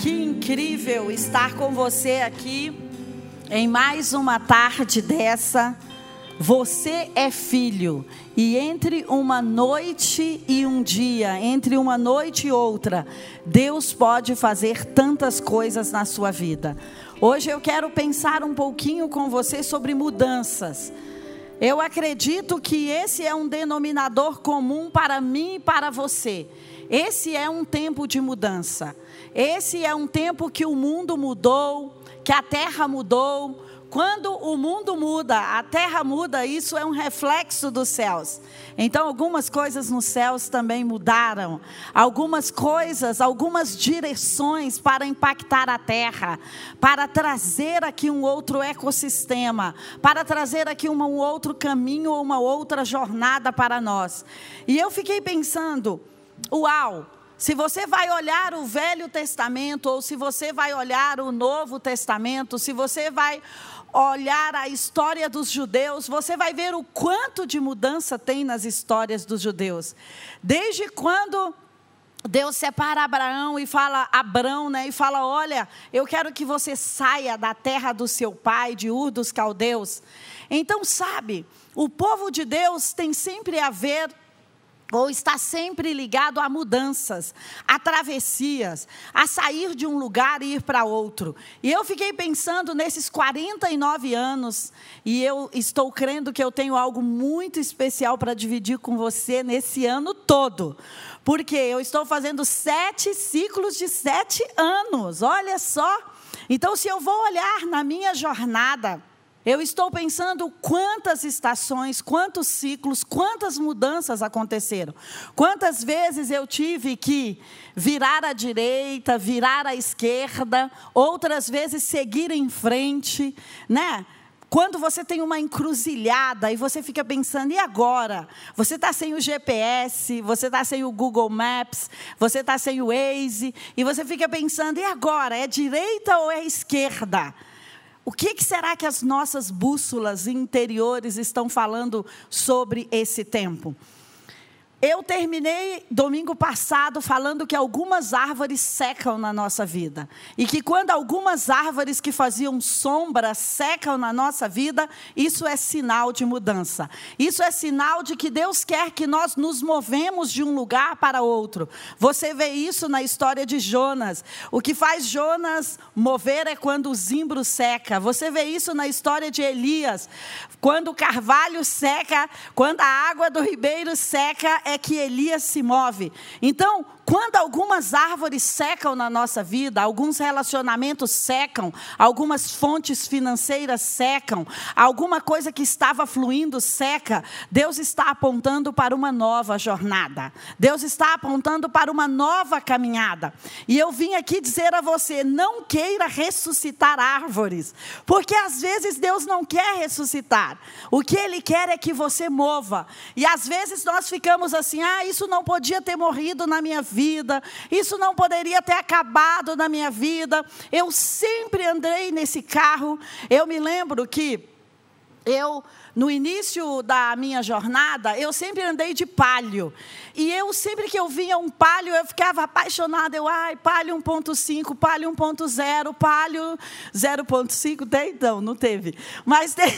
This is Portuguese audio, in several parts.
que incrível estar com você aqui em mais uma tarde dessa. Você é filho, e entre uma noite e um dia, entre uma noite e outra, Deus pode fazer tantas coisas na sua vida. Hoje eu quero pensar um pouquinho com você sobre mudanças. Eu acredito que esse é um denominador comum para mim e para você. Esse é um tempo de mudança. Esse é um tempo que o mundo mudou, que a terra mudou. Quando o mundo muda, a terra muda, isso é um reflexo dos céus. Então, algumas coisas nos céus também mudaram. Algumas coisas, algumas direções para impactar a terra, para trazer aqui um outro ecossistema, para trazer aqui um outro caminho ou uma outra jornada para nós. E eu fiquei pensando, uau! Se você vai olhar o Velho Testamento, ou se você vai olhar o Novo Testamento, se você vai olhar a história dos judeus, você vai ver o quanto de mudança tem nas histórias dos judeus. Desde quando Deus separa Abraão e fala Abrão, né? E fala: "Olha, eu quero que você saia da terra do seu pai, de Ur dos caldeus". Então, sabe, o povo de Deus tem sempre a ver ou está sempre ligado a mudanças, a travessias, a sair de um lugar e ir para outro. E eu fiquei pensando nesses 49 anos, e eu estou crendo que eu tenho algo muito especial para dividir com você nesse ano todo. Porque eu estou fazendo sete ciclos de sete anos, olha só. Então, se eu vou olhar na minha jornada, eu estou pensando quantas estações, quantos ciclos, quantas mudanças aconteceram. Quantas vezes eu tive que virar à direita, virar à esquerda, outras vezes seguir em frente, né? Quando você tem uma encruzilhada e você fica pensando, e agora? Você está sem o GPS, você está sem o Google Maps, você está sem o Waze, e você fica pensando, e agora? É direita ou é esquerda? O que, que, será que as nossas bússolas interiores estão falando sobre esse tempo? Eu terminei domingo passado falando que algumas árvores secam na nossa vida. E que quando algumas árvores que faziam sombra secam na nossa vida, isso é sinal de mudança. Isso é sinal de que Deus quer que nós nos movemos de um lugar para outro. Você vê isso na história de Jonas. O que faz Jonas mover é quando o zimbro seca. Você vê isso na história de Elias. Quando o carvalho seca, quando a água do ribeiro seca, é que Elias se move. Então, quando algumas árvores secam na nossa vida, alguns relacionamentos secam, algumas fontes financeiras secam, alguma coisa que estava fluindo seca, Deus está apontando para uma nova jornada. Deus está apontando para uma nova caminhada. E eu vim aqui dizer a você: não queira ressuscitar árvores, porque às vezes Deus não quer ressuscitar. O que Ele quer é que você mova. E às vezes nós ficamos assim: ah, isso não podia ter morrido na minha vida vida, isso não poderia ter acabado na minha vida. Eu sempre andei nesse carro. Eu me lembro que eu no início da minha jornada, eu sempre andei de palio. E eu, sempre que eu vinha um palio, eu ficava apaixonada. Eu, ai, palio 1.5, palio 1.0, palio 0.5, tem? Não, não teve. Mas, tem,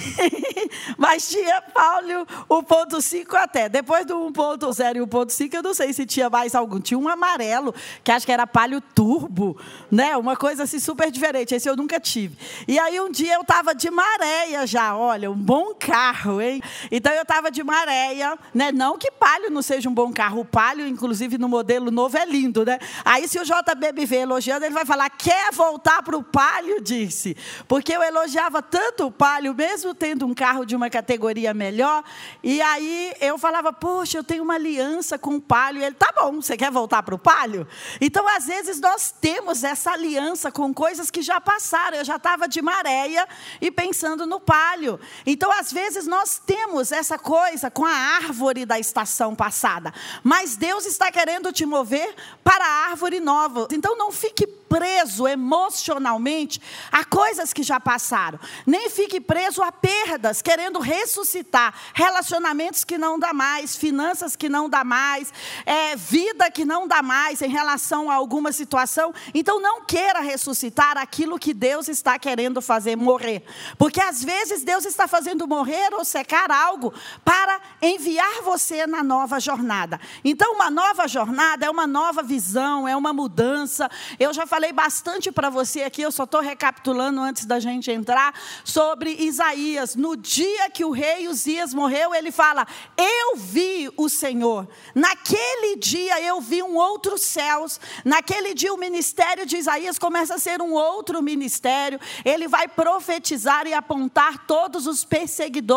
mas tinha palio 1.5 até. Depois do 1.0 e 1.5, eu não sei se tinha mais algum. Tinha um amarelo, que acho que era palio turbo, né? Uma coisa assim super diferente. Esse eu nunca tive. E aí um dia eu estava de maréia já, olha, um bom carro carro, hein? Então eu estava de maréia, né? Não que Palio não seja um bom carro. O Palio, inclusive, no modelo novo é lindo, né? Aí se o JB me vê elogiando, ele vai falar: quer voltar para o Palio? Disse. Porque eu elogiava tanto o Palio, mesmo tendo um carro de uma categoria melhor. E aí eu falava: poxa, eu tenho uma aliança com o Palio. E ele: tá bom, você quer voltar para o Palio? Então, às vezes, nós temos essa aliança com coisas que já passaram. Eu já estava de maréia e pensando no Palio. Então, às vezes, vezes nós temos essa coisa com a árvore da estação passada, mas Deus está querendo te mover para a árvore nova. Então não fique preso emocionalmente a coisas que já passaram, nem fique preso a perdas, querendo ressuscitar relacionamentos que não dá mais, finanças que não dá mais, é, vida que não dá mais em relação a alguma situação. Então não queira ressuscitar aquilo que Deus está querendo fazer morrer, porque às vezes Deus está fazendo morrer ou secar algo para enviar você na nova jornada. Então uma nova jornada é uma nova visão, é uma mudança. Eu já falei falei bastante para você aqui, eu só estou recapitulando antes da gente entrar, sobre Isaías. No dia que o rei Uzias morreu, ele fala: Eu vi o Senhor. Naquele dia eu vi um outro céus. Naquele dia o ministério de Isaías começa a ser um outro ministério. Ele vai profetizar e apontar todos os perseguidores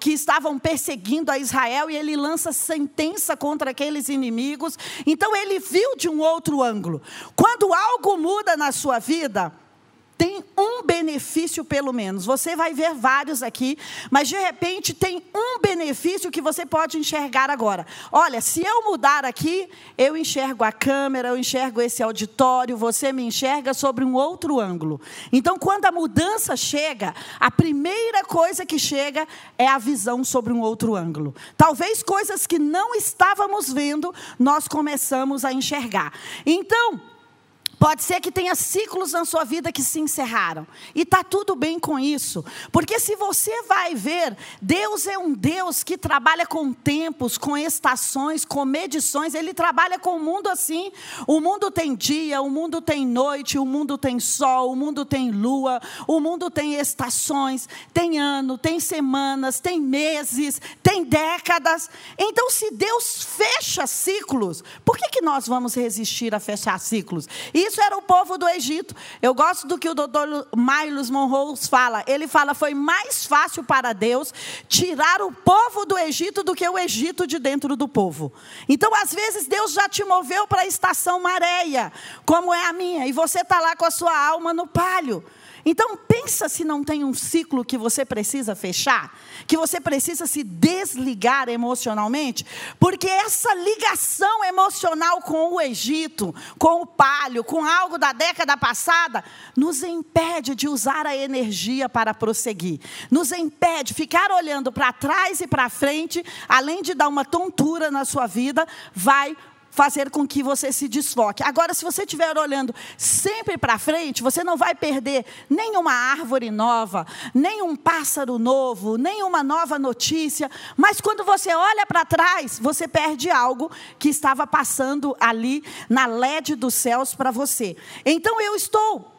que estavam perseguindo a Israel e ele lança sentença contra aqueles inimigos. Então ele viu de um outro ângulo. Quando algo muda na sua vida, tem um benefício pelo menos. Você vai ver vários aqui, mas de repente tem um benefício que você pode enxergar agora. Olha, se eu mudar aqui, eu enxergo a câmera, eu enxergo esse auditório, você me enxerga sobre um outro ângulo. Então, quando a mudança chega, a primeira coisa que chega é a visão sobre um outro ângulo. Talvez coisas que não estávamos vendo, nós começamos a enxergar. Então, Pode ser que tenha ciclos na sua vida que se encerraram. E está tudo bem com isso. Porque se você vai ver, Deus é um Deus que trabalha com tempos, com estações, com medições. Ele trabalha com o mundo assim. O mundo tem dia, o mundo tem noite, o mundo tem sol, o mundo tem lua, o mundo tem estações, tem ano, tem semanas, tem meses, tem décadas. Então, se Deus fecha ciclos, por que, que nós vamos resistir a fechar ciclos? Isso era o povo do Egito. Eu gosto do que o doutor Miles Monroe fala. Ele fala: foi mais fácil para Deus tirar o povo do Egito do que o Egito de dentro do povo. Então, às vezes, Deus já te moveu para a estação maréia, como é a minha, e você está lá com a sua alma no palio. Então, pensa se não tem um ciclo que você precisa fechar, que você precisa se desligar emocionalmente, porque essa ligação emocional com o Egito, com o palio, com algo da década passada, nos impede de usar a energia para prosseguir, nos impede ficar olhando para trás e para frente, além de dar uma tontura na sua vida, vai fazer com que você se desfoque. Agora, se você estiver olhando sempre para frente, você não vai perder nenhuma árvore nova, nem um pássaro novo, nem uma nova notícia. Mas quando você olha para trás, você perde algo que estava passando ali na LED dos céus para você. Então eu estou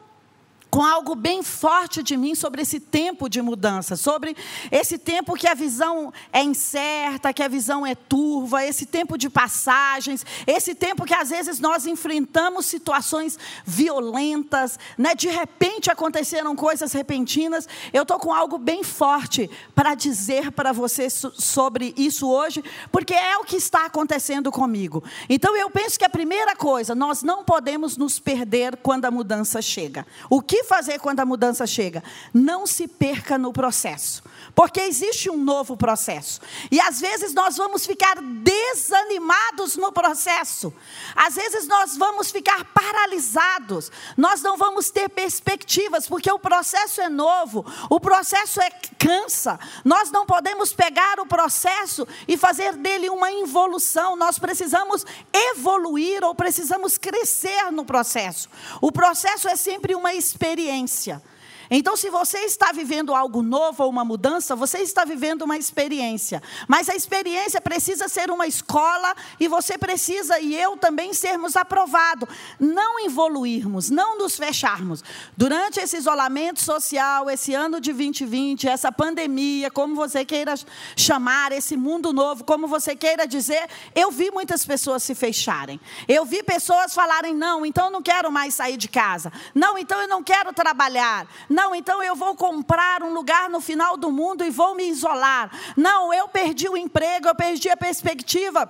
com algo bem forte de mim sobre esse tempo de mudança, sobre esse tempo que a visão é incerta, que a visão é turva, esse tempo de passagens, esse tempo que às vezes nós enfrentamos situações violentas, né? de repente aconteceram coisas repentinas. Eu estou com algo bem forte para dizer para você sobre isso hoje, porque é o que está acontecendo comigo. Então eu penso que a primeira coisa, nós não podemos nos perder quando a mudança chega. O que fazer quando a mudança chega? Não se perca no processo. Porque existe um novo processo. E às vezes nós vamos ficar desanimados no processo. Às vezes nós vamos ficar paralisados. Nós não vamos ter perspectivas, porque o processo é novo. O processo é cansa. Nós não podemos pegar o processo e fazer dele uma involução. Nós precisamos evoluir ou precisamos crescer no processo. O processo é sempre uma experiência experiência. Então, se você está vivendo algo novo ou uma mudança, você está vivendo uma experiência. Mas a experiência precisa ser uma escola e você precisa e eu também sermos aprovados. Não evoluirmos, não nos fecharmos. Durante esse isolamento social, esse ano de 2020, essa pandemia, como você queira chamar, esse mundo novo, como você queira dizer, eu vi muitas pessoas se fecharem. Eu vi pessoas falarem: não, então eu não quero mais sair de casa. Não, então eu não quero trabalhar. Não, não, então eu vou comprar um lugar no final do mundo e vou me isolar. Não, eu perdi o emprego, eu perdi a perspectiva.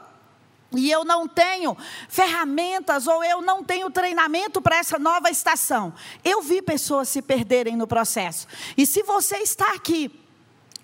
E eu não tenho ferramentas ou eu não tenho treinamento para essa nova estação. Eu vi pessoas se perderem no processo. E se você está aqui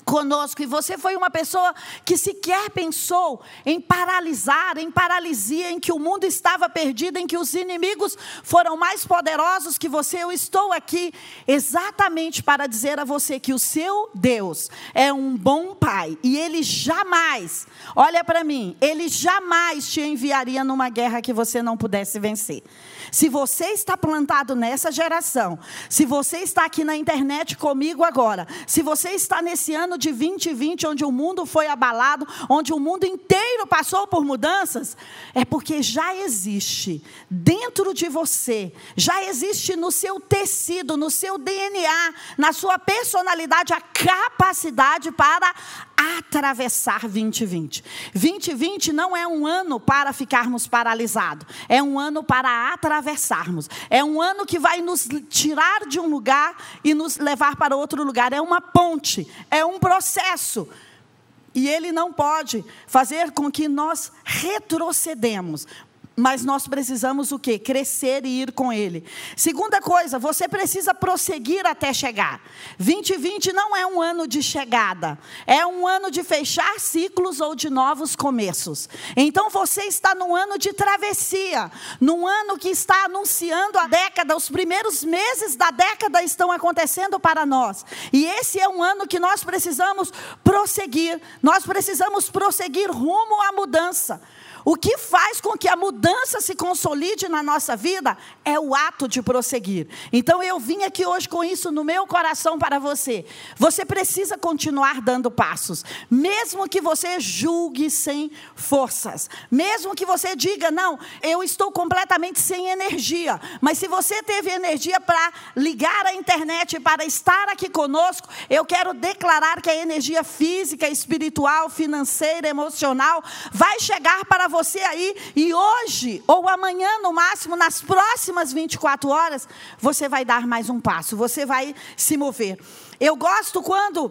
conosco e você foi uma pessoa que sequer pensou em paralisar, em paralisia, em que o mundo estava perdido, em que os inimigos foram mais poderosos que você, eu estou aqui exatamente para dizer a você que o seu Deus é um bom pai e ele jamais, olha para mim, ele jamais te enviaria numa guerra que você não pudesse vencer. Se você está plantado nessa geração, se você está aqui na internet comigo agora, se você está nesse ano de 2020, onde o mundo foi abalado, onde o mundo inteiro passou por mudanças, é porque já existe dentro de você, já existe no seu tecido, no seu DNA, na sua personalidade, a capacidade para atravessar 2020. 2020 não é um ano para ficarmos paralisados, é um ano para atravessarmos. É um ano que vai nos tirar de um lugar e nos levar para outro lugar. É uma ponte, é um processo. E ele não pode fazer com que nós retrocedemos, mas nós precisamos o quê? Crescer e ir com ele. Segunda coisa, você precisa prosseguir até chegar. 2020 não é um ano de chegada, é um ano de fechar ciclos ou de novos começos. Então você está num ano de travessia, num ano que está anunciando a década, os primeiros meses da década estão acontecendo para nós. E esse é um ano que nós precisamos prosseguir. Nós precisamos prosseguir rumo à mudança. O que faz com que a mudança se consolide na nossa vida é o ato de prosseguir. Então eu vim aqui hoje com isso no meu coração para você. Você precisa continuar dando passos, mesmo que você julgue sem forças, mesmo que você diga, não, eu estou completamente sem energia, mas se você teve energia para ligar a internet, para estar aqui conosco, eu quero declarar que a energia física, espiritual, financeira, emocional vai chegar para você você aí e hoje ou amanhã, no máximo, nas próximas 24 horas, você vai dar mais um passo, você vai se mover. Eu gosto quando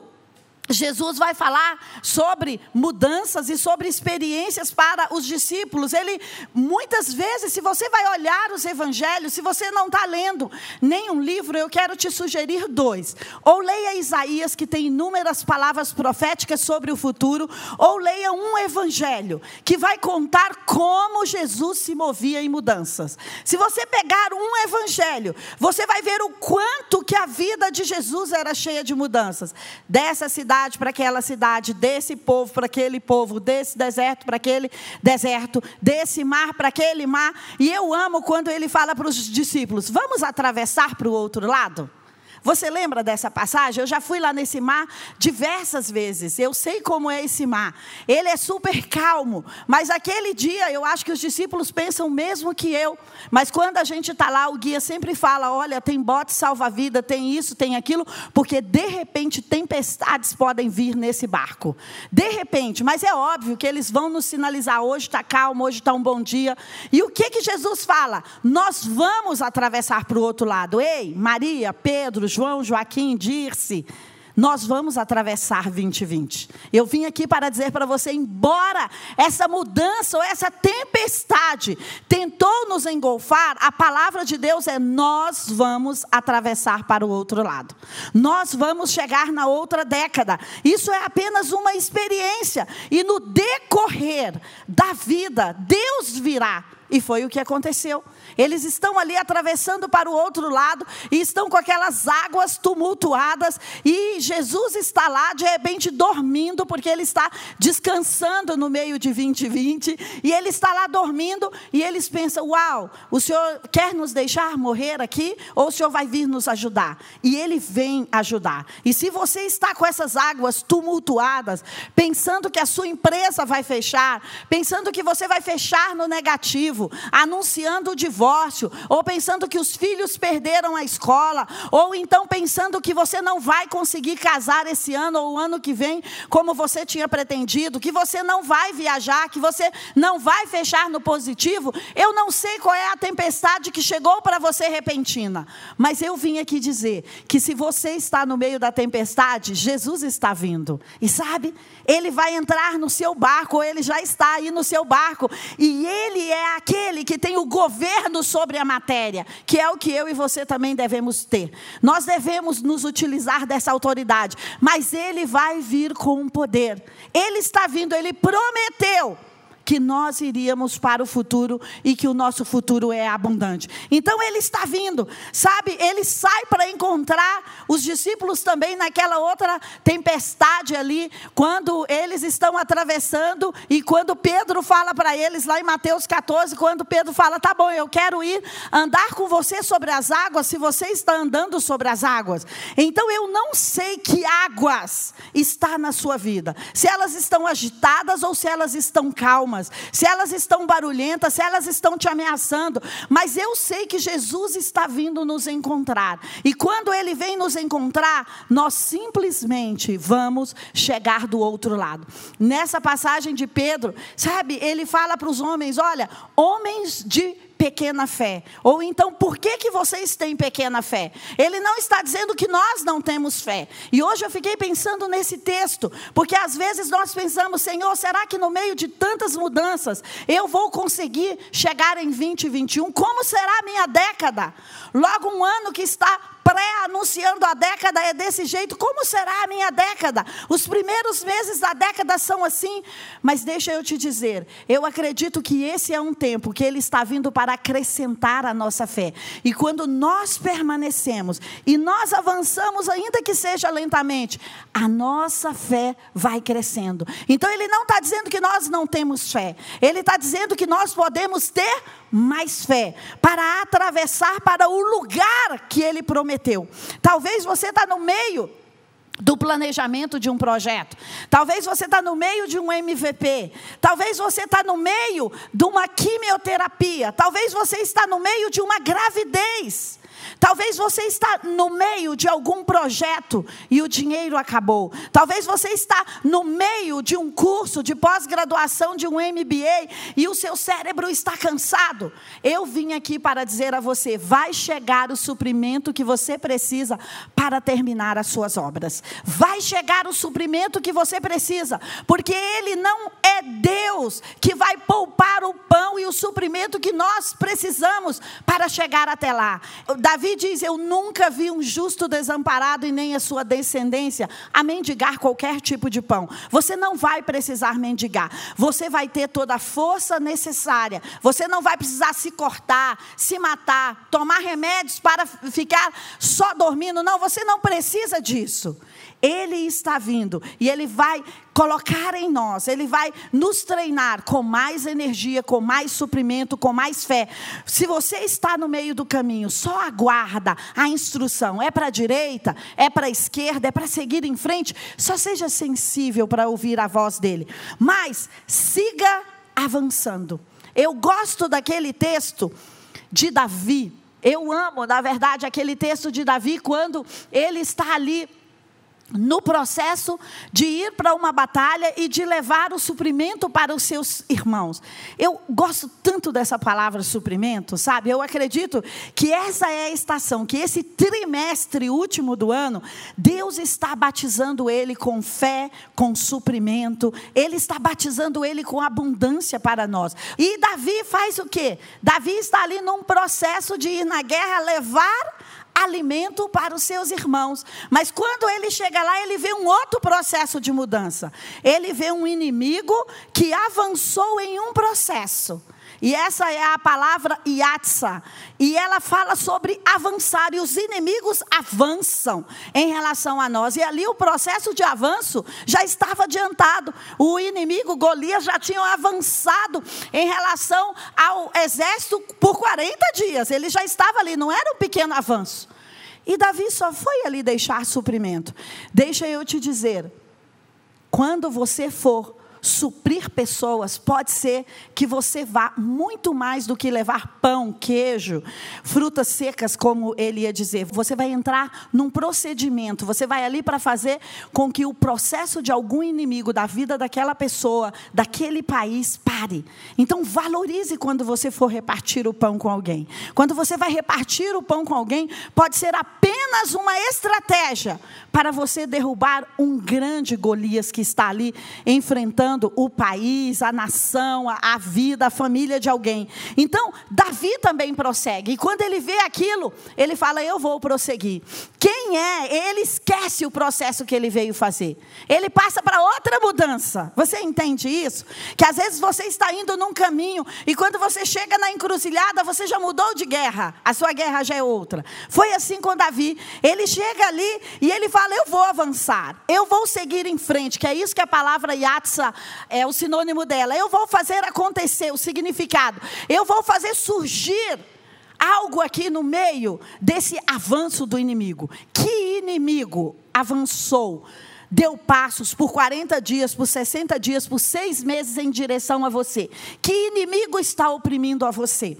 Jesus vai falar sobre mudanças e sobre experiências para os discípulos. Ele, muitas vezes, se você vai olhar os evangelhos, se você não está lendo nenhum livro, eu quero te sugerir dois. Ou leia Isaías, que tem inúmeras palavras proféticas sobre o futuro, ou leia um evangelho, que vai contar como Jesus se movia em mudanças. Se você pegar um evangelho, você vai ver o quanto que a vida de Jesus era cheia de mudanças. Dessa cidade cidade para aquela cidade, desse povo para aquele povo, desse deserto para aquele deserto, desse mar para aquele mar. E eu amo quando ele fala para os discípulos: vamos atravessar para o outro lado? Você lembra dessa passagem? Eu já fui lá nesse mar diversas vezes. Eu sei como é esse mar. Ele é super calmo. Mas aquele dia, eu acho que os discípulos pensam mesmo que eu. Mas quando a gente está lá, o guia sempre fala: olha, tem bote salva-vida, tem isso, tem aquilo, porque de repente tempestades podem vir nesse barco. De repente, mas é óbvio que eles vão nos sinalizar: hoje está calmo, hoje está um bom dia. E o que, que Jesus fala? Nós vamos atravessar para o outro lado. Ei, Maria, Pedro, João, Joaquim, Dirce, nós vamos atravessar 2020. Eu vim aqui para dizer para você, embora essa mudança ou essa tempestade tentou nos engolfar, a palavra de Deus é: nós vamos atravessar para o outro lado. Nós vamos chegar na outra década. Isso é apenas uma experiência e no decorrer da vida, Deus virá. E foi o que aconteceu. Eles estão ali atravessando para o outro lado e estão com aquelas águas tumultuadas e Jesus está lá de repente dormindo porque ele está descansando no meio de 2020 e ele está lá dormindo e eles pensam: "Uau, o Senhor quer nos deixar morrer aqui ou o Senhor vai vir nos ajudar?" E ele vem ajudar. E se você está com essas águas tumultuadas, pensando que a sua empresa vai fechar, pensando que você vai fechar no negativo, anunciando o divórcio divórcio, ou pensando que os filhos perderam a escola, ou então pensando que você não vai conseguir casar esse ano ou o ano que vem como você tinha pretendido, que você não vai viajar, que você não vai fechar no positivo, eu não sei qual é a tempestade que chegou para você repentina, mas eu vim aqui dizer que se você está no meio da tempestade, Jesus está vindo. E sabe, ele vai entrar no seu barco, ou ele já está aí no seu barco, e ele é aquele que tem o governo governo sobre a matéria, que é o que eu e você também devemos ter. Nós devemos nos utilizar dessa autoridade, mas ele vai vir com poder. Ele está vindo, ele prometeu que nós iríamos para o futuro e que o nosso futuro é abundante. Então ele está vindo, sabe? Ele sai para encontrar os discípulos também naquela outra tempestade ali, quando eles estão atravessando e quando Pedro fala para eles lá em Mateus 14, quando Pedro fala: "Tá bom, eu quero ir andar com você sobre as águas, se você está andando sobre as águas". Então eu não sei que águas está na sua vida. Se elas estão agitadas ou se elas estão calmas se elas estão barulhentas, se elas estão te ameaçando, mas eu sei que Jesus está vindo nos encontrar. E quando ele vem nos encontrar, nós simplesmente vamos chegar do outro lado. Nessa passagem de Pedro, sabe, ele fala para os homens: olha, homens de pequena fé. Ou então, por que, que vocês têm pequena fé? Ele não está dizendo que nós não temos fé. E hoje eu fiquei pensando nesse texto, porque às vezes nós pensamos, Senhor, será que no meio de tantas mudanças eu vou conseguir chegar em 2021? Como será a minha década? Logo um ano que está pré-anunciando a década é desse jeito, como será a minha década? Os primeiros meses da década são assim, mas deixa eu te dizer, eu acredito que esse é um tempo que ele está vindo para acrescentar a nossa fé. E quando nós permanecemos e nós avançamos, ainda que seja lentamente, a nossa fé vai crescendo. Então ele não está dizendo que nós não temos fé, ele está dizendo que nós podemos ter mais fé para atravessar para o lugar que ele prometeu. Talvez você está no meio do planejamento de um projeto. Talvez você está no meio de um MVP. Talvez você está no meio de uma quimioterapia. Talvez você está no meio de uma gravidez. Talvez você está no meio de algum projeto e o dinheiro acabou. Talvez você está no meio de um curso de pós-graduação de um MBA e o seu cérebro está cansado. Eu vim aqui para dizer a você, vai chegar o suprimento que você precisa para terminar as suas obras. Vai chegar o suprimento que você precisa, porque ele não é Deus que vai poupar o pão e o suprimento que nós precisamos para chegar até lá. Davi Davi diz: Eu nunca vi um justo desamparado e nem a sua descendência a mendigar qualquer tipo de pão. Você não vai precisar mendigar. Você vai ter toda a força necessária. Você não vai precisar se cortar, se matar, tomar remédios para ficar só dormindo. Não, você não precisa disso. Ele está vindo e Ele vai colocar em nós, Ele vai nos treinar com mais energia, com mais suprimento, com mais fé. Se você está no meio do caminho, só aguarda a instrução. É para a direita, é para a esquerda, é para seguir em frente. Só seja sensível para ouvir a voz dele. Mas siga avançando. Eu gosto daquele texto de Davi. Eu amo, na verdade, aquele texto de Davi quando ele está ali no processo de ir para uma batalha e de levar o suprimento para os seus irmãos. Eu gosto tanto dessa palavra suprimento, sabe? Eu acredito que essa é a estação, que esse trimestre último do ano, Deus está batizando ele com fé, com suprimento, ele está batizando ele com abundância para nós. E Davi faz o quê? Davi está ali num processo de ir na guerra levar alimento para os seus irmãos. Mas quando ele chega lá, ele vê um outro processo de mudança. Ele vê um inimigo que avançou em um processo. E essa é a palavra Yatsa. E ela fala sobre avançar. E os inimigos avançam em relação a nós. E ali o processo de avanço já estava adiantado. O inimigo Golias já tinha avançado em relação ao exército por 40 dias. Ele já estava ali, não era um pequeno avanço. E Davi só foi ali deixar suprimento. Deixa eu te dizer, quando você for suprir pessoas, pode ser que você vá muito mais do que levar pão, queijo, frutas secas, como ele ia dizer. Você vai entrar num procedimento, você vai ali para fazer com que o processo de algum inimigo da vida daquela pessoa, daquele país, pare. Então, valorize quando você for repartir o pão com alguém. Quando você vai repartir o pão com alguém, pode ser apenas uma estratégia para você derrubar um grande Golias que está ali enfrentando o país, a nação, a vida, a família de alguém. Então, Davi também prossegue. E quando ele vê aquilo, ele fala: Eu vou prosseguir. Quem é? Ele esquece o processo que ele veio fazer. Ele passa para outra mudança. Você entende isso? Que às vezes você está indo num caminho e quando você chega na encruzilhada, você já mudou de guerra. A sua guerra já é outra. Foi assim com Davi. Ele chega ali e ele fala: Eu vou avançar. Eu vou seguir em frente. Que é isso que a palavra Yatsa é o sinônimo dela. Eu vou fazer acontecer o significado. Eu vou fazer surgir algo aqui no meio desse avanço do inimigo. Que inimigo avançou? Deu passos por 40 dias, por 60 dias, por seis meses em direção a você. Que inimigo está oprimindo a você?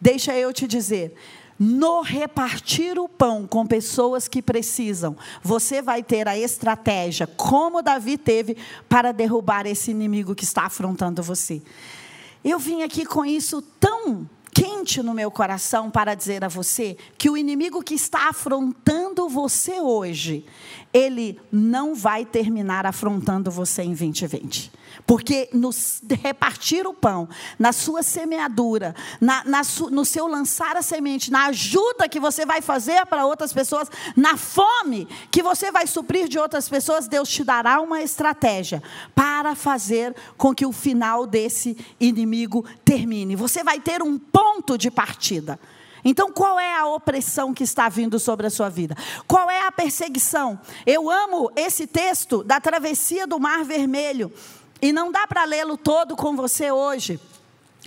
Deixa eu te dizer, no repartir o pão com pessoas que precisam, você vai ter a estratégia, como Davi teve, para derrubar esse inimigo que está afrontando você. Eu vim aqui com isso tão quente no meu coração para dizer a você que o inimigo que está afrontando você hoje, ele não vai terminar afrontando você em 2020. Porque no repartir o pão, na sua semeadura, na, na su, no seu lançar a semente, na ajuda que você vai fazer para outras pessoas, na fome que você vai suprir de outras pessoas, Deus te dará uma estratégia para fazer com que o final desse inimigo termine. Você vai ter um ponto de partida. Então, qual é a opressão que está vindo sobre a sua vida? Qual é a perseguição? Eu amo esse texto da travessia do Mar Vermelho. E não dá para lê-lo todo com você hoje.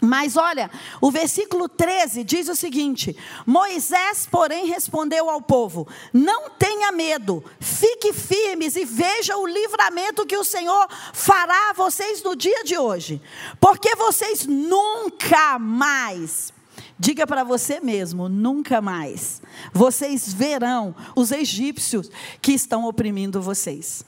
Mas olha, o versículo 13 diz o seguinte: Moisés, porém, respondeu ao povo: Não tenha medo, fique firmes e veja o livramento que o Senhor fará a vocês no dia de hoje, porque vocês nunca mais Diga para você mesmo, nunca mais. Vocês verão os egípcios que estão oprimindo vocês.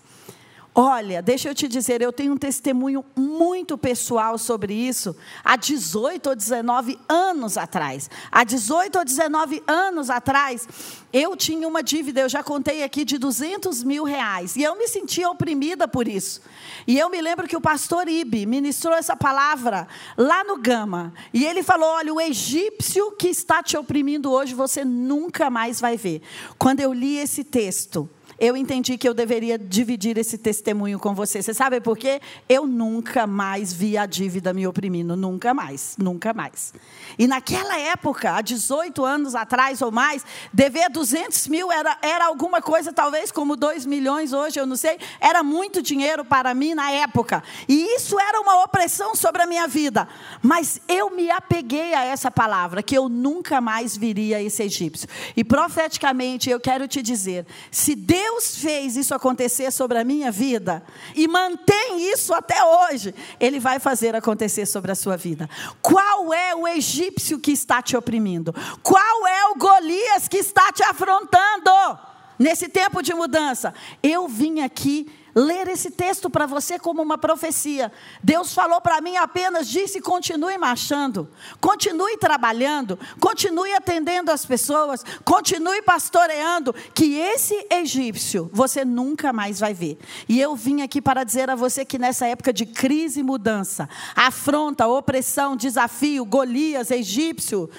Olha, deixa eu te dizer, eu tenho um testemunho muito pessoal sobre isso há 18 ou 19 anos atrás. Há 18 ou 19 anos atrás, eu tinha uma dívida, eu já contei aqui, de 200 mil reais. E eu me sentia oprimida por isso. E eu me lembro que o pastor Ibe ministrou essa palavra lá no Gama. E ele falou: olha, o egípcio que está te oprimindo hoje, você nunca mais vai ver. Quando eu li esse texto, eu entendi que eu deveria dividir esse testemunho com você. Você sabe por quê? Eu nunca mais vi a dívida me oprimindo. Nunca mais. Nunca mais. E naquela época, há 18 anos atrás ou mais, dever 200 mil era, era alguma coisa, talvez como 2 milhões hoje, eu não sei. Era muito dinheiro para mim na época. E isso era uma opressão sobre a minha vida. Mas eu me apeguei a essa palavra, que eu nunca mais viria esse egípcio. E profeticamente eu quero te dizer: se Deus Deus fez isso acontecer sobre a minha vida e mantém isso até hoje, Ele vai fazer acontecer sobre a sua vida. Qual é o egípcio que está te oprimindo? Qual é o Golias que está te afrontando nesse tempo de mudança? Eu vim aqui ler esse texto para você como uma profecia. Deus falou para mim apenas, disse: continue marchando, continue trabalhando, continue atendendo as pessoas, continue pastoreando, que esse egípcio você nunca mais vai ver. E eu vim aqui para dizer a você que nessa época de crise e mudança, afronta, opressão, desafio, Golias, egípcio,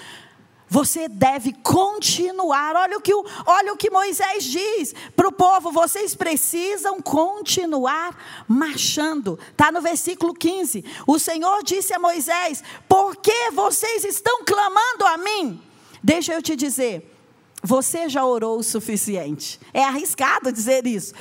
você deve continuar. Olha o que, olha o que Moisés diz para o povo: vocês precisam continuar marchando. Está no versículo 15. O Senhor disse a Moisés: Por que vocês estão clamando a mim? Deixa eu te dizer. Você já orou o suficiente. É arriscado dizer isso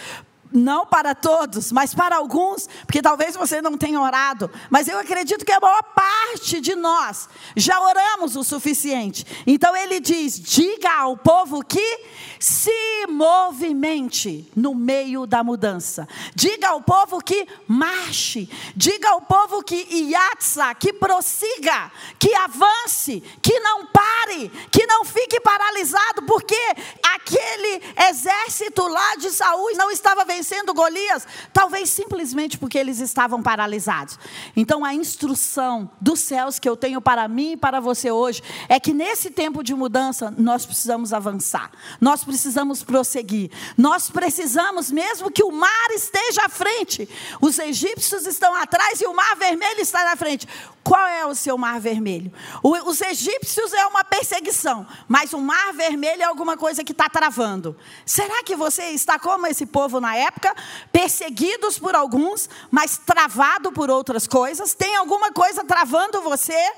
não para todos, mas para alguns, porque talvez você não tenha orado, mas eu acredito que a maior parte de nós já oramos o suficiente. Então ele diz: diga ao povo que se movimente no meio da mudança, diga ao povo que marche, diga ao povo que iatsa, que prossiga, que avance, que não pare, que não fique paralisado, porque aquele exército lá de Saul não estava vencendo Golias? Talvez simplesmente porque eles estavam paralisados. Então a instrução dos céus que eu tenho para mim e para você hoje é que nesse tempo de mudança nós precisamos avançar. Nós precisamos prosseguir. Nós precisamos mesmo que o mar esteja à frente. Os egípcios estão atrás e o mar vermelho está na frente. Qual é o seu mar vermelho? os egípcios é uma perseguição, mas o mar vermelho é alguma coisa que está travando. Será que você está como esse povo na época, perseguidos por alguns, mas travado por outras coisas? Tem alguma coisa travando você?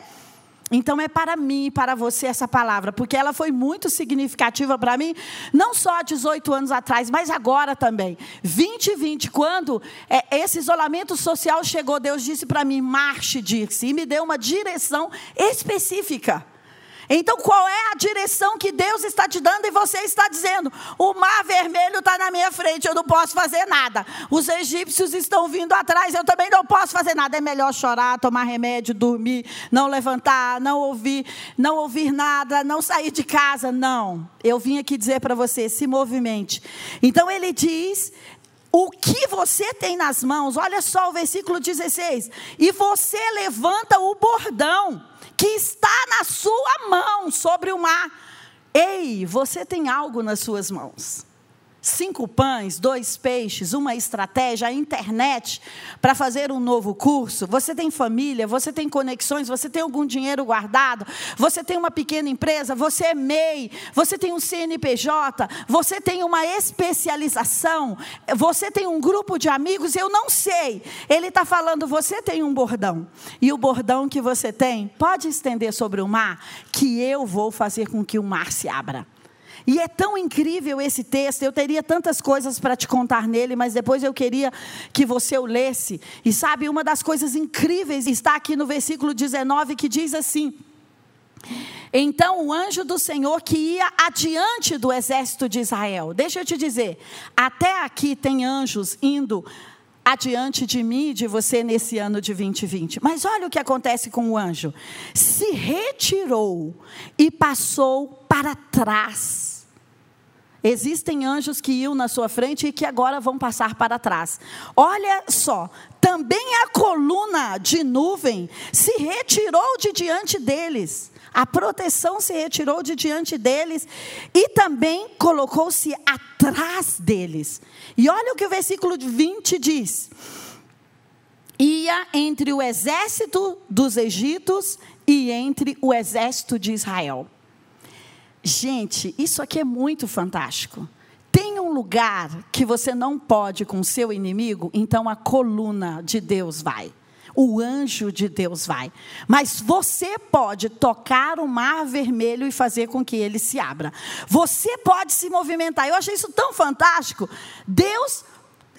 Então é para mim e para você essa palavra, porque ela foi muito significativa para mim, não só há 18 anos atrás, mas agora também. 2020, quando é, esse isolamento social chegou, Deus disse para mim: marche, disse, e me deu uma direção específica. Então, qual é a direção que Deus está te dando e você está dizendo? O mar vermelho está na minha frente, eu não posso fazer nada. Os egípcios estão vindo atrás, eu também não posso fazer nada. É melhor chorar, tomar remédio, dormir, não levantar, não ouvir, não ouvir nada, não sair de casa. Não. Eu vim aqui dizer para você: se movimente. Então, ele diz o que você tem nas mãos, olha só o versículo 16. E você levanta o bordão que está na sua mão sobre o mar. Ei, você tem algo nas suas mãos cinco pães, dois peixes, uma estratégia, a internet para fazer um novo curso. Você tem família, você tem conexões, você tem algum dinheiro guardado, você tem uma pequena empresa, você é MEI, você tem um CNPJ, você tem uma especialização, você tem um grupo de amigos, eu não sei. Ele está falando, você tem um bordão. E o bordão que você tem pode estender sobre o mar, que eu vou fazer com que o mar se abra. E é tão incrível esse texto, eu teria tantas coisas para te contar nele, mas depois eu queria que você o lesse. E sabe, uma das coisas incríveis está aqui no versículo 19 que diz assim: então o anjo do Senhor que ia adiante do exército de Israel. Deixa eu te dizer, até aqui tem anjos indo adiante de mim e de você nesse ano de 2020. Mas olha o que acontece com o anjo: se retirou e passou para trás. Existem anjos que iam na sua frente e que agora vão passar para trás. Olha só, também a coluna de nuvem se retirou de diante deles. A proteção se retirou de diante deles e também colocou-se atrás deles. E olha o que o versículo 20 diz: ia entre o exército dos egípcios e entre o exército de Israel. Gente, isso aqui é muito fantástico. Tem um lugar que você não pode com seu inimigo, então a coluna de Deus vai. O anjo de Deus vai. Mas você pode tocar o mar vermelho e fazer com que ele se abra. Você pode se movimentar. Eu achei isso tão fantástico. Deus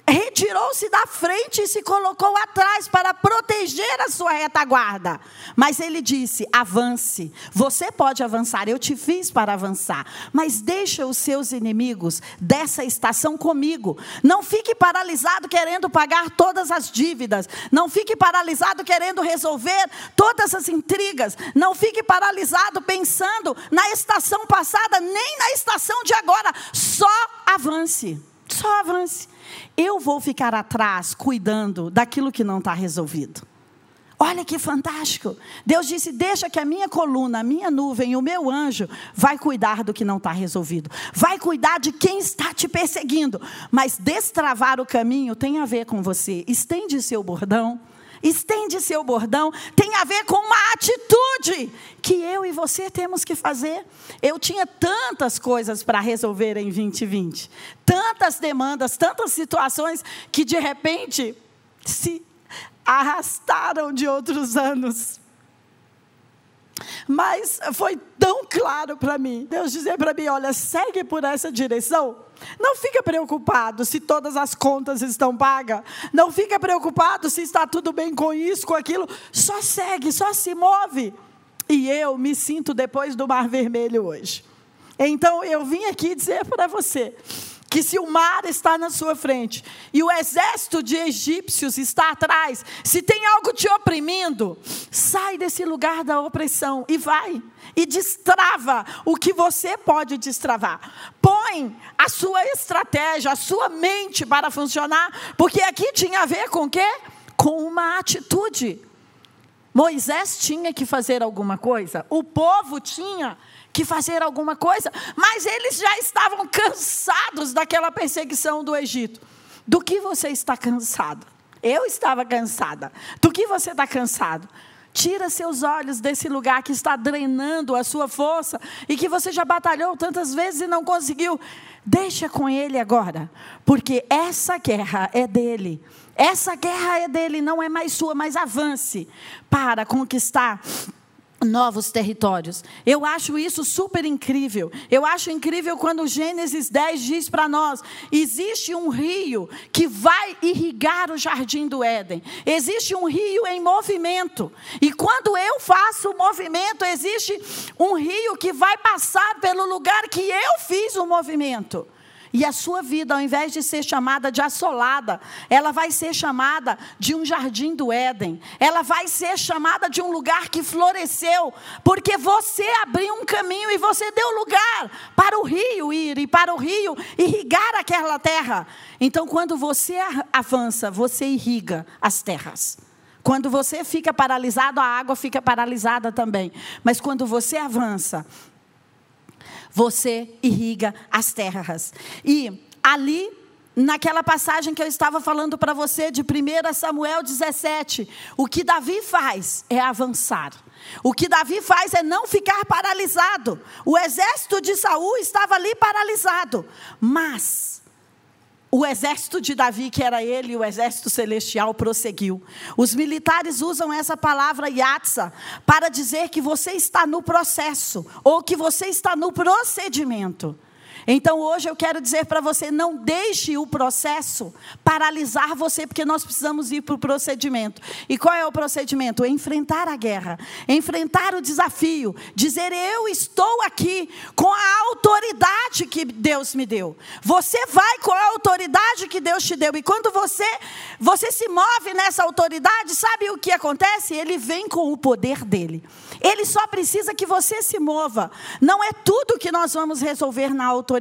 retirou-se da frente e se colocou atrás para proteger a sua retaguarda. Mas ele disse: avance. Você pode avançar, eu te fiz para avançar. Mas deixa os seus inimigos dessa estação comigo. Não fique paralisado querendo pagar todas as dívidas. Não fique paralisado querendo resolver todas as intrigas. Não fique paralisado pensando na estação passada, nem na estação de agora. Só avance. Só avance. Eu vou ficar atrás cuidando daquilo que não está resolvido. Olha que fantástico. Deus disse: Deixa que a minha coluna, a minha nuvem o meu anjo vai cuidar do que não está resolvido. Vai cuidar de quem está te perseguindo. Mas destravar o caminho tem a ver com você. Estende seu bordão estende seu bordão, tem a ver com uma atitude que eu e você temos que fazer. Eu tinha tantas coisas para resolver em 2020, tantas demandas, tantas situações que de repente se arrastaram de outros anos. Mas foi tão claro para mim, Deus dizer para mim: olha, segue por essa direção. Não fica preocupado se todas as contas estão pagas. Não fica preocupado se está tudo bem com isso, com aquilo. Só segue, só se move. E eu me sinto depois do Mar Vermelho hoje. Então eu vim aqui dizer para você que se o mar está na sua frente e o exército de egípcios está atrás, se tem algo te oprimindo, sai desse lugar da opressão e vai. E destrava o que você pode destravar. Põe a sua estratégia, a sua mente para funcionar, porque aqui tinha a ver com o quê? Com uma atitude. Moisés tinha que fazer alguma coisa, o povo tinha que fazer alguma coisa, mas eles já estavam cansados daquela perseguição do Egito. Do que você está cansado? Eu estava cansada. Do que você está cansado? Tira seus olhos desse lugar que está drenando a sua força e que você já batalhou tantas vezes e não conseguiu. Deixa com ele agora, porque essa guerra é dele. Essa guerra é dele, não é mais sua, mas avance para conquistar novos territórios. Eu acho isso super incrível. Eu acho incrível quando Gênesis 10 diz para nós: existe um rio que vai irrigar o jardim do Éden. Existe um rio em movimento. E quando eu faço o movimento, existe um rio que vai passar pelo lugar que eu fiz o movimento. E a sua vida, ao invés de ser chamada de assolada, ela vai ser chamada de um jardim do Éden. Ela vai ser chamada de um lugar que floresceu, porque você abriu um caminho e você deu lugar para o rio ir e para o rio irrigar aquela terra. Então, quando você avança, você irriga as terras. Quando você fica paralisado, a água fica paralisada também. Mas quando você avança, você irriga as terras. E ali naquela passagem que eu estava falando para você de 1 Samuel 17, o que Davi faz é avançar. O que Davi faz é não ficar paralisado. O exército de Saul estava ali paralisado, mas o exército de Davi, que era ele, o exército celestial, prosseguiu. Os militares usam essa palavra yatsa para dizer que você está no processo ou que você está no procedimento. Então hoje eu quero dizer para você: não deixe o processo paralisar você, porque nós precisamos ir para o procedimento. E qual é o procedimento? Enfrentar a guerra, enfrentar o desafio, dizer: eu estou aqui com a autoridade que Deus me deu. Você vai com a autoridade que Deus te deu. E quando você, você se move nessa autoridade, sabe o que acontece? Ele vem com o poder dele. Ele só precisa que você se mova. Não é tudo que nós vamos resolver na autoridade.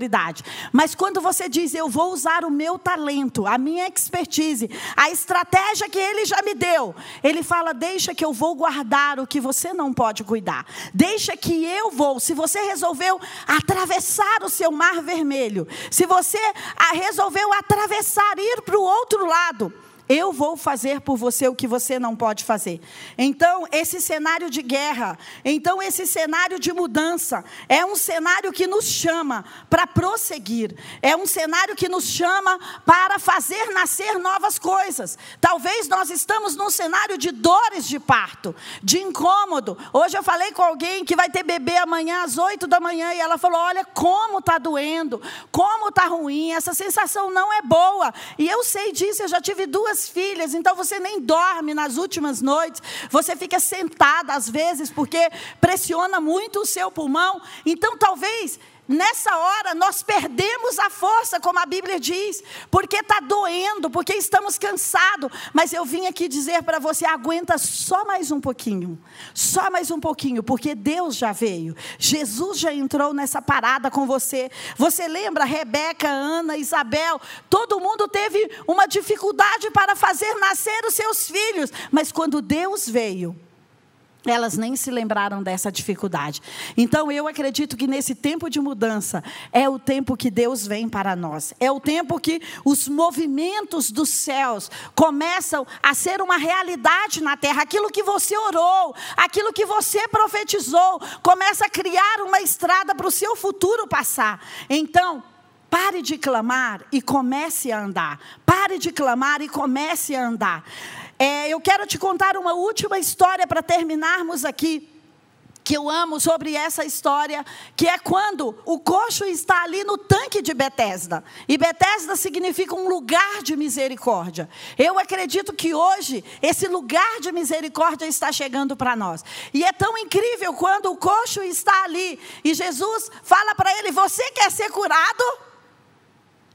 Mas quando você diz, eu vou usar o meu talento, a minha expertise, a estratégia que ele já me deu, ele fala: deixa que eu vou guardar o que você não pode cuidar. Deixa que eu vou. Se você resolveu atravessar o seu mar vermelho, se você resolveu atravessar, ir para o outro lado, eu vou fazer por você o que você não pode fazer. Então, esse cenário de guerra, então esse cenário de mudança, é um cenário que nos chama para prosseguir. É um cenário que nos chama para fazer nascer novas coisas. Talvez nós estamos num cenário de dores de parto, de incômodo. Hoje eu falei com alguém que vai ter bebê amanhã às oito da manhã e ela falou: "Olha como está doendo, como está ruim, essa sensação não é boa". E eu sei disso, eu já tive duas duas filhas, então você nem dorme nas últimas noites, você fica sentada às vezes porque pressiona muito o seu pulmão. Então talvez Nessa hora nós perdemos a força, como a Bíblia diz, porque está doendo, porque estamos cansados. Mas eu vim aqui dizer para você: aguenta só mais um pouquinho, só mais um pouquinho, porque Deus já veio, Jesus já entrou nessa parada com você. Você lembra Rebeca, Ana, Isabel? Todo mundo teve uma dificuldade para fazer nascer os seus filhos, mas quando Deus veio, elas nem se lembraram dessa dificuldade. Então eu acredito que nesse tempo de mudança é o tempo que Deus vem para nós. É o tempo que os movimentos dos céus começam a ser uma realidade na terra. Aquilo que você orou, aquilo que você profetizou, começa a criar uma estrada para o seu futuro passar. Então, pare de clamar e comece a andar. Pare de clamar e comece a andar. É, eu quero te contar uma última história para terminarmos aqui que eu amo sobre essa história, que é quando o coxo está ali no tanque de Betesda. E Betesda significa um lugar de misericórdia. Eu acredito que hoje esse lugar de misericórdia está chegando para nós. E é tão incrível quando o coxo está ali e Jesus fala para ele: "Você quer ser curado?"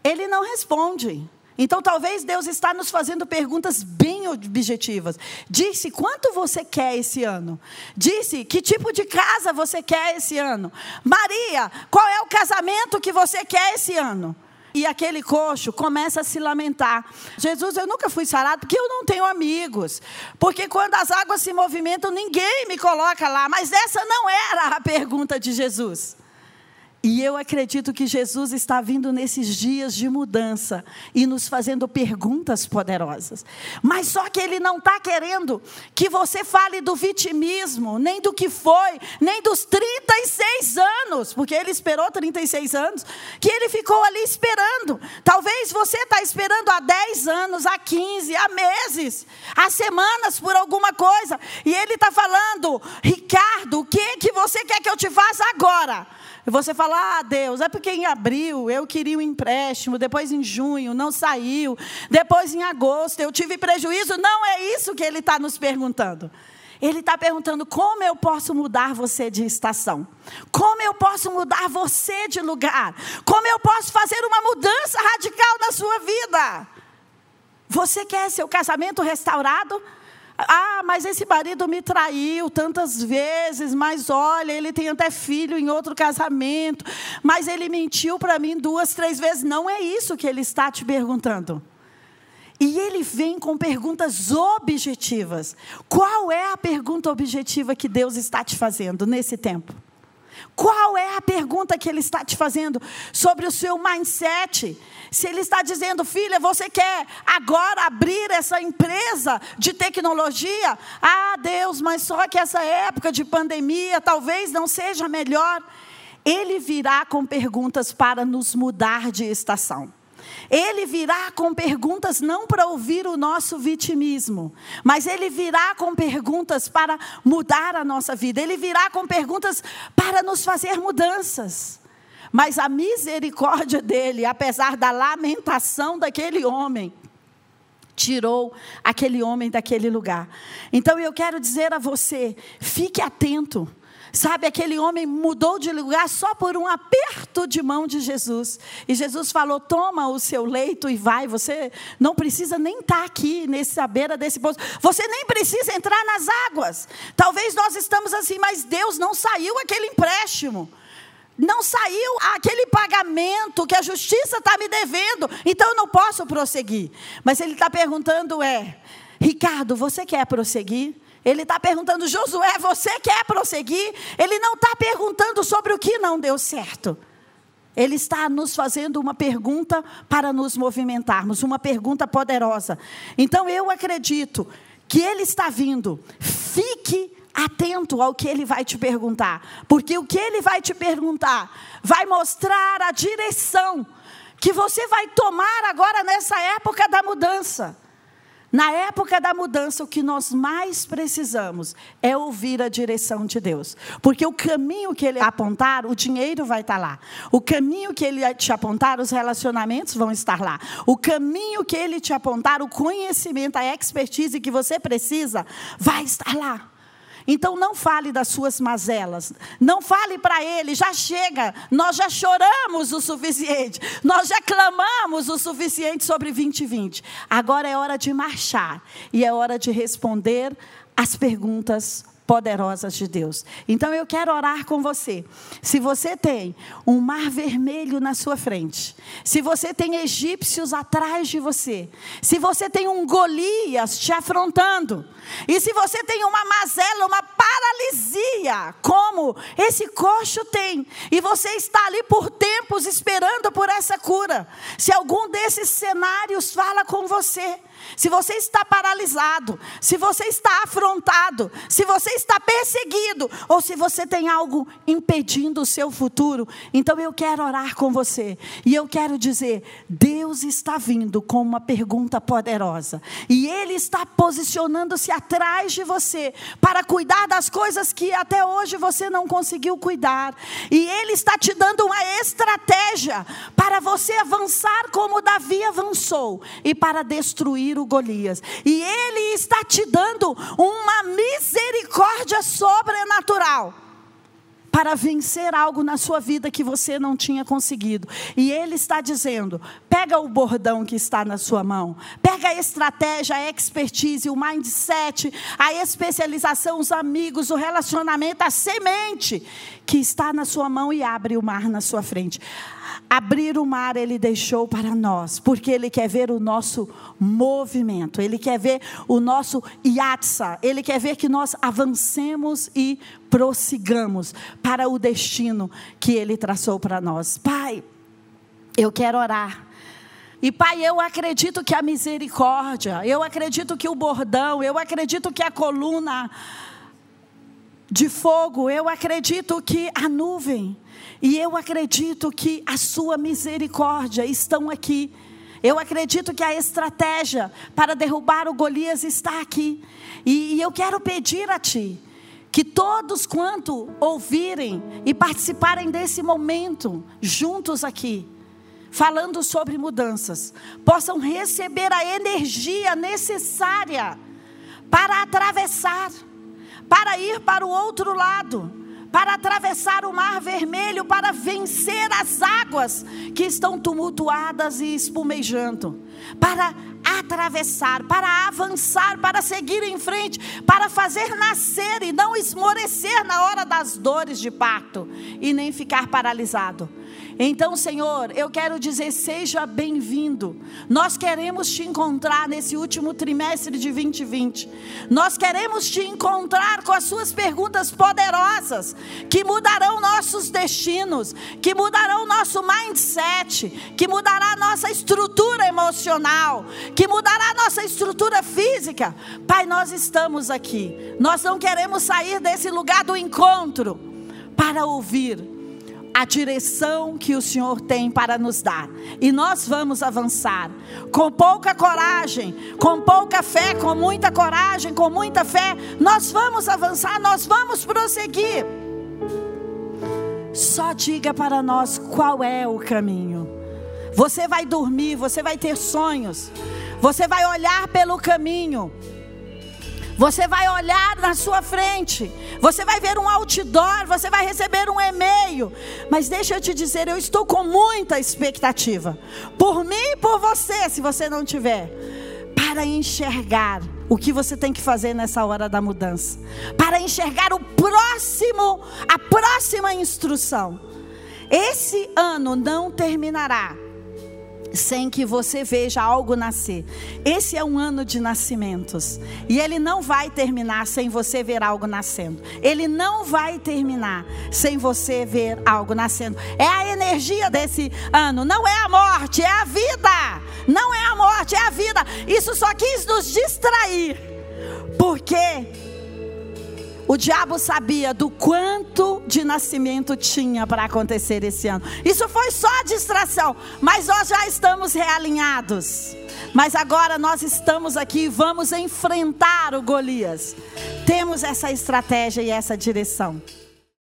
Ele não responde. Então talvez Deus está nos fazendo perguntas bem objetivas. Disse quanto você quer esse ano? Disse que tipo de casa você quer esse ano? Maria, qual é o casamento que você quer esse ano? E aquele coxo começa a se lamentar. Jesus, eu nunca fui sarado porque eu não tenho amigos. Porque quando as águas se movimentam, ninguém me coloca lá. Mas essa não era a pergunta de Jesus. E eu acredito que Jesus está vindo nesses dias de mudança e nos fazendo perguntas poderosas. Mas só que Ele não está querendo que você fale do vitimismo, nem do que foi, nem dos 36 anos, porque Ele esperou 36 anos, que Ele ficou ali esperando. Talvez você está esperando há 10 anos, há 15, há meses, há semanas por alguma coisa, e Ele está falando, Ricardo, o que, que você quer que eu te faça agora? Você fala, ah, Deus, é porque em abril eu queria um empréstimo, depois em junho não saiu, depois em agosto eu tive prejuízo. Não é isso que ele está nos perguntando. Ele está perguntando como eu posso mudar você de estação, como eu posso mudar você de lugar, como eu posso fazer uma mudança radical na sua vida. Você quer seu casamento restaurado? Ah, mas esse marido me traiu tantas vezes, mas olha, ele tem até filho em outro casamento, mas ele mentiu para mim duas, três vezes. Não é isso que ele está te perguntando. E ele vem com perguntas objetivas. Qual é a pergunta objetiva que Deus está te fazendo nesse tempo? Qual é a pergunta que ele está te fazendo sobre o seu mindset? Se ele está dizendo, filha, você quer agora abrir essa empresa de tecnologia? Ah, Deus, mas só que essa época de pandemia talvez não seja melhor. Ele virá com perguntas para nos mudar de estação. Ele virá com perguntas não para ouvir o nosso vitimismo, mas ele virá com perguntas para mudar a nossa vida. Ele virá com perguntas para nos fazer mudanças. Mas a misericórdia dele, apesar da lamentação daquele homem, tirou aquele homem daquele lugar. Então eu quero dizer a você: fique atento Sabe, aquele homem mudou de lugar só por um aperto de mão de Jesus. E Jesus falou: toma o seu leito e vai. Você não precisa nem estar tá aqui nessa beira desse poço. Você nem precisa entrar nas águas. Talvez nós estamos assim, mas Deus não saiu aquele empréstimo. Não saiu aquele pagamento que a justiça está me devendo, então eu não posso prosseguir. Mas ele está perguntando: é, Ricardo, você quer prosseguir? Ele está perguntando, Josué, você quer prosseguir? Ele não está perguntando sobre o que não deu certo. Ele está nos fazendo uma pergunta para nos movimentarmos, uma pergunta poderosa. Então eu acredito que ele está vindo. Fique atento ao que ele vai te perguntar, porque o que ele vai te perguntar vai mostrar a direção que você vai tomar agora nessa época da mudança. Na época da mudança, o que nós mais precisamos é ouvir a direção de Deus. Porque o caminho que Ele apontar, o dinheiro vai estar lá. O caminho que Ele te apontar, os relacionamentos vão estar lá. O caminho que Ele te apontar, o conhecimento, a expertise que você precisa, vai estar lá. Então não fale das suas mazelas. Não fale para ele, já chega. Nós já choramos o suficiente. Nós já clamamos o suficiente sobre 2020. Agora é hora de marchar e é hora de responder as perguntas poderosas de Deus. Então eu quero orar com você. Se você tem um mar vermelho na sua frente, se você tem egípcios atrás de você, se você tem um Golias te afrontando, e se você tem uma mazela, uma paralisia, como esse coxo tem, e você está ali por tempos esperando por essa cura, se algum desses cenários fala com você, se você está paralisado, se você está afrontado, se você está perseguido, ou se você tem algo impedindo o seu futuro, então eu quero orar com você. E eu quero dizer: Deus está vindo com uma pergunta poderosa. E Ele está posicionando-se atrás de você para cuidar das coisas que até hoje você não conseguiu cuidar. E Ele está te dando uma estratégia para você avançar como Davi avançou e para o Golias. E Ele está te dando uma misericórdia sobrenatural. Para vencer algo na sua vida que você não tinha conseguido. E Ele está dizendo: pega o bordão que está na sua mão, pega a estratégia, a expertise, o mindset, a especialização, os amigos, o relacionamento, a semente que está na sua mão e abre o mar na sua frente. Abrir o mar ele deixou para nós, porque ele quer ver o nosso movimento, ele quer ver o nosso yatsa, ele quer ver que nós avancemos e prossigamos para o destino que ele traçou para nós. Pai, eu quero orar. E Pai, eu acredito que a misericórdia, eu acredito que o bordão, eu acredito que a coluna de fogo, eu acredito que a nuvem, e eu acredito que a sua misericórdia estão aqui. Eu acredito que a estratégia para derrubar o Golias está aqui. E, e eu quero pedir a Ti que todos quanto ouvirem e participarem desse momento juntos aqui, falando sobre mudanças, possam receber a energia necessária para atravessar, para ir para o outro lado para atravessar o mar vermelho, para vencer as águas que estão tumultuadas e espumejando, para atravessar, para avançar, para seguir em frente, para fazer nascer e não esmorecer na hora das dores de parto e nem ficar paralisado. Então, Senhor, eu quero dizer: seja bem-vindo. Nós queremos te encontrar nesse último trimestre de 2020. Nós queremos te encontrar com as suas perguntas poderosas, que mudarão nossos destinos, que mudarão nosso mindset, que mudará nossa estrutura emocional, que mudará nossa estrutura física. Pai, nós estamos aqui. Nós não queremos sair desse lugar do encontro para ouvir a direção que o Senhor tem para nos dar. E nós vamos avançar com pouca coragem, com pouca fé, com muita coragem, com muita fé. Nós vamos avançar, nós vamos prosseguir. Só diga para nós qual é o caminho. Você vai dormir, você vai ter sonhos, você vai olhar pelo caminho. Você vai olhar na sua frente, você vai ver um outdoor, você vai receber um e-mail. Mas deixa eu te dizer, eu estou com muita expectativa. Por mim e por você, se você não tiver. Para enxergar o que você tem que fazer nessa hora da mudança. Para enxergar o próximo, a próxima instrução. Esse ano não terminará sem que você veja algo nascer. Esse é um ano de nascimentos. E ele não vai terminar sem você ver algo nascendo. Ele não vai terminar sem você ver algo nascendo. É a energia desse ano, não é a morte, é a vida. Não é a morte, é a vida. Isso só quis nos distrair. Porque o diabo sabia do quanto de nascimento tinha para acontecer esse ano. Isso foi só distração, mas nós já estamos realinhados. Mas agora nós estamos aqui e vamos enfrentar o Golias. Temos essa estratégia e essa direção.